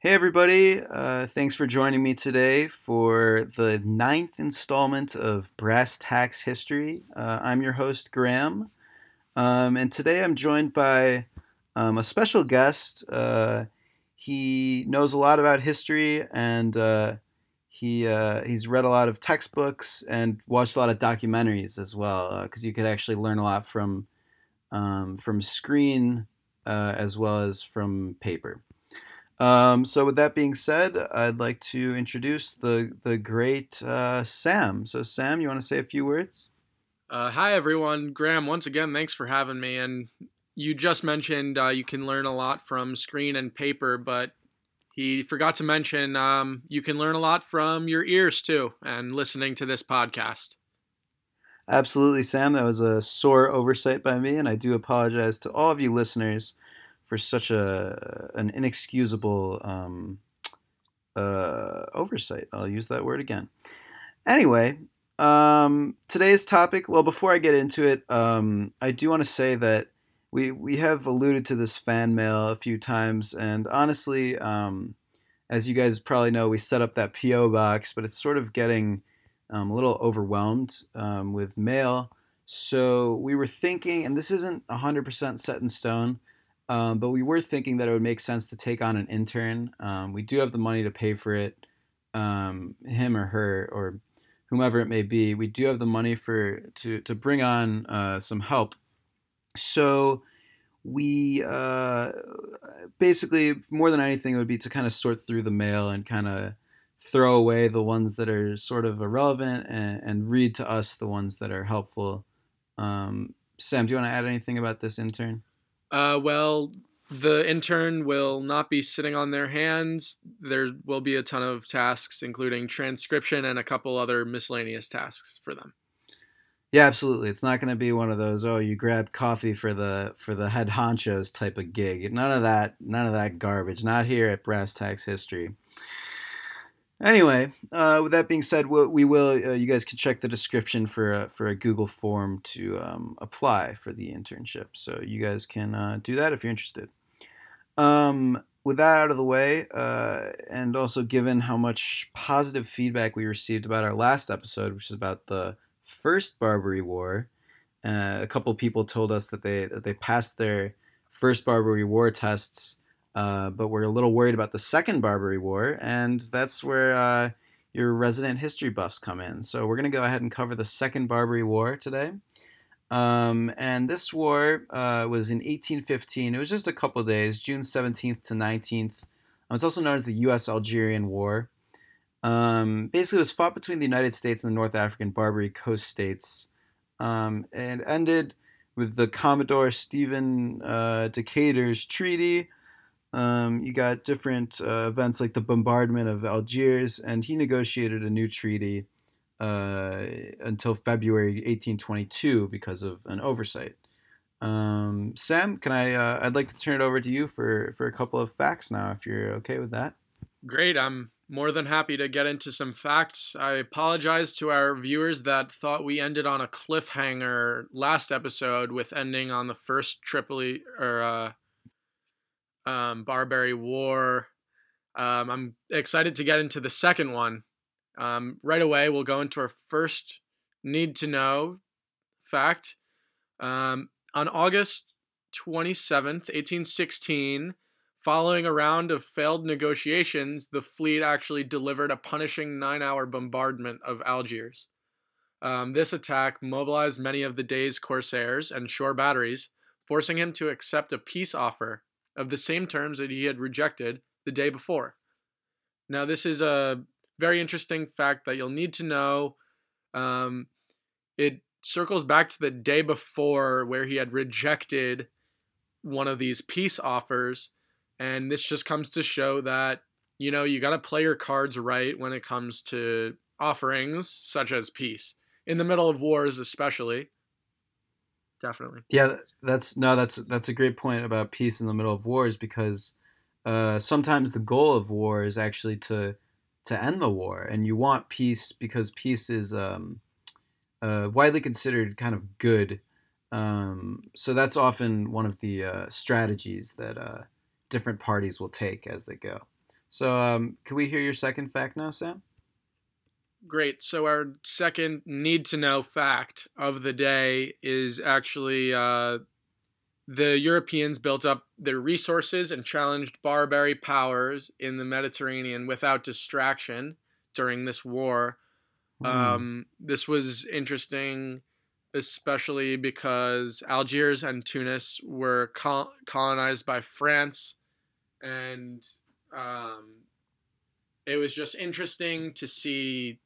Hey, everybody. Uh, thanks for joining me today for the ninth installment of Brass Tacks History. Uh, I'm your host, Graham. Um, and today I'm joined by um, a special guest. Uh, he knows a lot about history and uh, he, uh, he's read a lot of textbooks and watched a lot of documentaries as well, because you could actually learn a lot from, um, from screen as well as from paper. Um, so with that being said, I'd like to introduce the the great uh, Sam. So Sam, you want to say a few words? Uh, hi everyone, Graham. Once again, thanks for having me. And you just mentioned uh, you can learn a lot from screen and paper, but he forgot to mention um, you can learn a lot from your ears too, and listening to this podcast. Absolutely, Sam. That was a sore oversight by me, and I do apologize to all of you listeners for such a an inexcusable um, uh, oversight. I'll use that word again. Anyway, um, today's topic. Well, before I get into it, um, I do want to say that we we have alluded to this fan mail a few times, and honestly, um, as you guys probably know, we set up that PO box, but it's sort of getting um, a little overwhelmed um, with mail. So we were thinking, and this isn't 100% set in stone, um, but we were thinking that it would make sense to take on an intern. Um, we do have the money to pay for it, um, him or her or whomever it may be. We do have the money for to to bring on uh, some help. So we uh, basically more than anything would be to kind of sort through the mail and kind of throw away the ones that are sort of irrelevant and, and read to us the ones that are helpful. Um, Sam, do you want to add anything about this intern? Uh, well, the intern will not be sitting on their hands. There will be a ton of tasks, including transcription and a couple other miscellaneous tasks for them. Yeah, absolutely. It's not going to be one of those oh, you grabbed coffee for the for the head honchos type of gig. None of that. None of that garbage. Not here at Brass Tacks History. Anyway, uh, with that being said, we will. Uh, you guys can check the description for a, for a Google form to um, apply for the internship. So you guys can uh, do that if you're interested. Um, with that out of the way, uh, and also given how much positive feedback we received about our last episode, which is about the first Barbary War, uh, a couple people told us that they that they passed their first Barbary War tests uh, but we're a little worried about the second Barbary War, and that's where uh, your resident history buffs come in. So we're going to go ahead and cover the second Barbary War today. Um, and this war uh, was in 1815. It was just a couple days, June 17th to 19th. Um, it's also known as the U.S. Algerian War. Um, basically, it was fought between the United States and the North African Barbary coast states, um, and ended with the Commodore Stephen uh, Decatur's treaty, um, you got different uh, events like the bombardment of Algiers, and he negotiated a new treaty uh, until February 1822 because of an oversight. Um, Sam, can I? Uh, I'd like to turn it over to you for for a couple of facts now, if you're okay with that. Great, I'm more than happy to get into some facts. I apologize to our viewers that thought we ended on a cliffhanger last episode with ending on the first Tripoli or uh, um, Barbary War. Um, I'm excited to get into the second one. Um, right away, we'll go into our first need to know fact. Um, on August 27th, 1816, following a round of failed negotiations, the fleet actually delivered a punishing nine hour bombardment of Algiers. Um, this attack mobilized many of the day's corsairs and shore batteries, forcing him to accept a peace offer of the same terms that he had rejected the day before. Now, this is a very interesting fact that you'll need to know. Um, it circles back to the day before where he had rejected one of these peace offers. And this just comes to show that, you know, you got to play your cards right when it comes to offerings such as peace. In the middle of wars, especially definitely. Yeah, that's no, that's that's a great point about peace in the middle of wars because uh, sometimes the goal of war is actually to to end the war, and you want peace because peace is um, uh, widely considered kind of good. Um, so that's often one of the uh, strategies that uh, different parties will take as they go. So, um, can we hear your second fact now, Sam? Great. So, our second need to know fact of the day is actually uh, the Europeans built up their resources and challenged Barbary powers in the Mediterranean without distraction during this war. Mm. Um, this was interesting, especially because Algiers and Tunis were col- colonized by France and um, it was just interesting to see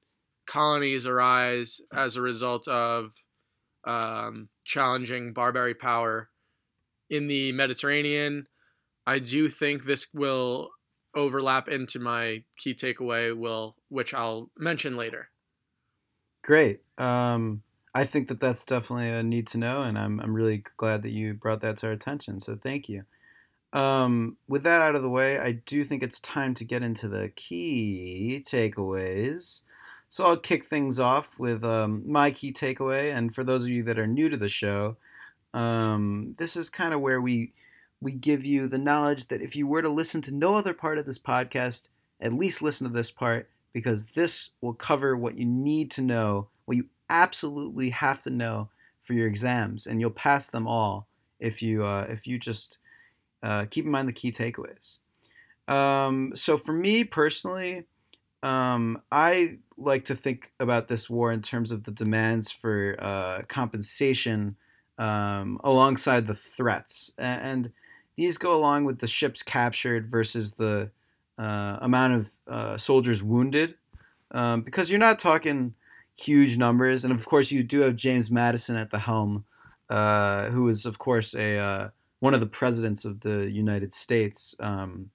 colonies arise as a result of um, challenging Barbary power in the Mediterranean. I do think this will overlap into my key takeaway, will which I'll mention later. Great. Um, I think that that's definitely a need to know, and I'm I'm really glad that you brought that to our attention. So thank you. Um, with that out of the way, I do think it's time to get into the key takeaways. So I'll kick things off with um, my key takeaway, and for those of you that are new to the show, um, this is kind of where we we give you the knowledge that if you were to listen to no other part of this podcast, at least listen to this part because this will cover what you need to know, what you absolutely have to know for your exams, and you'll pass them all if you uh, if you just uh, keep in mind the key takeaways. Um, so for me personally, um, I like to think about this war in terms of the demands for uh, compensation um, alongside the threats, and these go along with the ships captured versus the uh, amount of uh, soldiers wounded, um, because you're not talking huge numbers, and of course you do have James Madison at the helm, uh, who is of course a uh, one of the presidents of the United States. Um,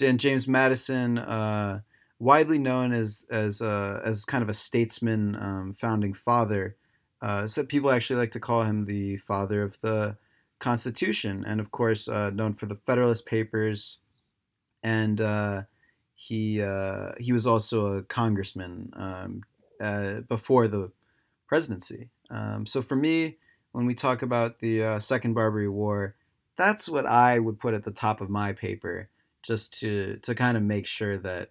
and James Madison, uh, widely known as as uh, as kind of a statesman, um, founding father. Uh, so people actually like to call him the father of the Constitution, and of course uh, known for the Federalist Papers, and uh, he uh, he was also a congressman um, before the presidency. Um, so for me, when we talk about the Second Barbary War, that's what I would put at the top of my paper, just to to kind of make sure that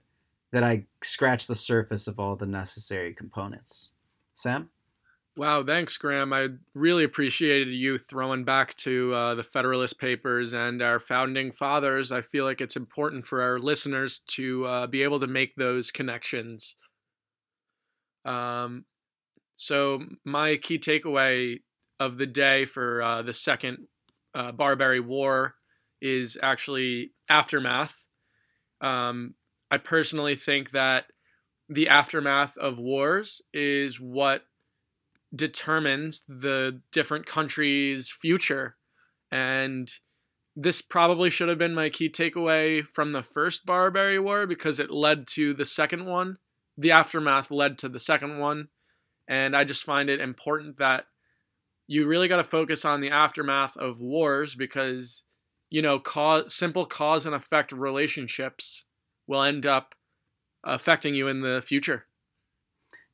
that I scratch the surface of all the necessary components. Sam. Wow, thanks, Graham. I really appreciated you throwing back to uh, the Federalist Papers and our founding fathers. I feel like it's important for our listeners to uh, be able to make those connections. Um, so, my key takeaway of the day for uh, the second uh, Barbary War is actually aftermath. Um, I personally think that the aftermath of wars is what determines the different countries' future. And this probably should have been my key takeaway from the first Barbary War because it led to the second one. The aftermath led to the second one. And I just find it important that you really got to focus on the aftermath of wars because you know cause simple cause and effect relationships will end up affecting you in the future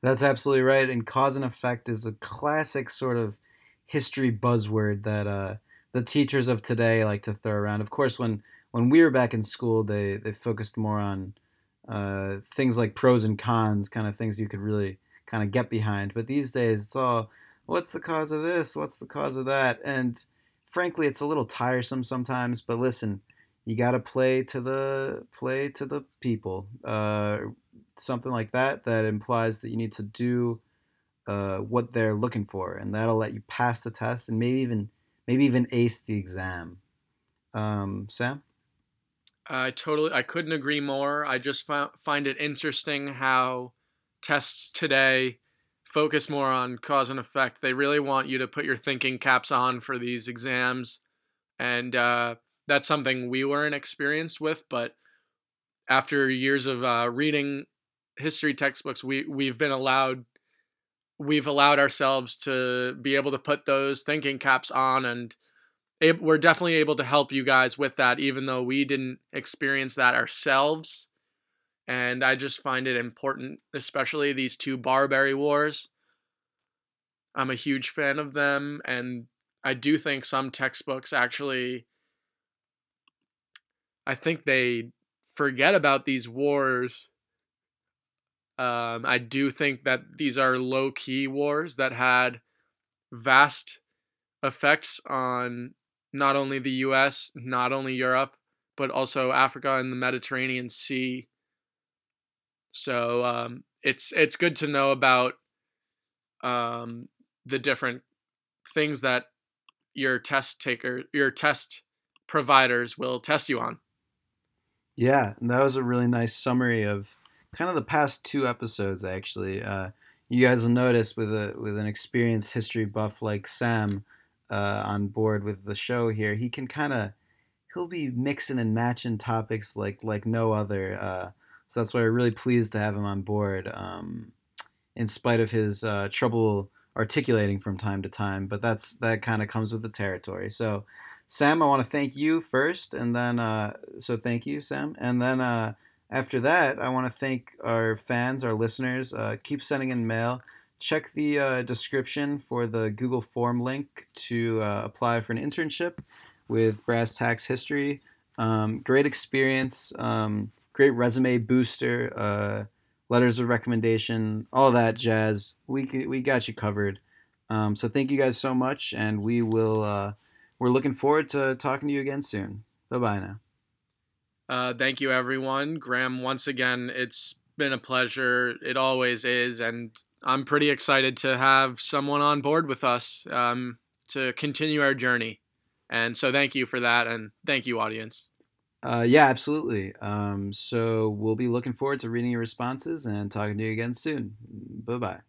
that's absolutely right and cause and effect is a classic sort of history buzzword that uh, the teachers of today like to throw around of course when when we were back in school they they focused more on uh, things like pros and cons kind of things you could really kind of get behind but these days it's all what's the cause of this? What's the cause of that? And frankly, it's a little tiresome sometimes. But listen, you got to play to the play to the people. Uh, something like that that implies that you need to do uh, what they're looking for, and that'll let you pass the test and maybe even maybe even ace the exam. Um, Sam. I totally, I couldn't agree more. I just find it interesting how tests today focus more on cause and effect. They really want you to put your thinking caps on for these exams. And uh, that's something we weren't experienced with. But after years of uh, reading history textbooks, we, we've been allowed. We've allowed ourselves to be able to put those thinking caps on, and we're definitely able to help you guys with that, even though we didn't experience that ourselves and I just find it important, especially these two Barbary Wars. I'm a huge fan of them, and I do think some textbooks actually, I think they forget about these wars. Um, I do think that these are low key wars that had vast effects on not only the US, not only Europe, but also Africa and the Mediterranean Sea. So um, it's it's good to know about um, the different things that your test taker, your test providers will test you on. Yeah, that was a really nice summary of kind of the past two episodes. Actually, uh, you guys will notice with a with an experienced history buff like Sam uh, on board with the show here, he can kind of he'll be mixing and matching topics like like no other. Uh, so that's why we're really pleased to have him on board, um, in spite of his uh, trouble articulating from time to time. But that's that kind of comes with the territory. So, Sam, I want to thank you first, and then uh, so thank you, Sam, and then uh, after that, I want to thank our fans, our listeners. Uh, keep sending in mail. Check the uh, description for the Google form link to uh, apply for an internship with Brass Tacks History. Um, great experience. Um, great resume booster, uh, letters of recommendation, all that jazz. We we got you covered. Um, so thank you guys so much, and we will. We're looking forward to talking to you again soon. Bye bye now. Uh, thank you, everyone. Graham, once again, it's been a pleasure. It always is, and I'm pretty excited to have someone on board with us um, to continue our journey. And so, thank you for that, and thank you, audience. Uh, yeah, absolutely. Um, so we'll be looking forward to reading your responses and talking to you again soon. Bye bye.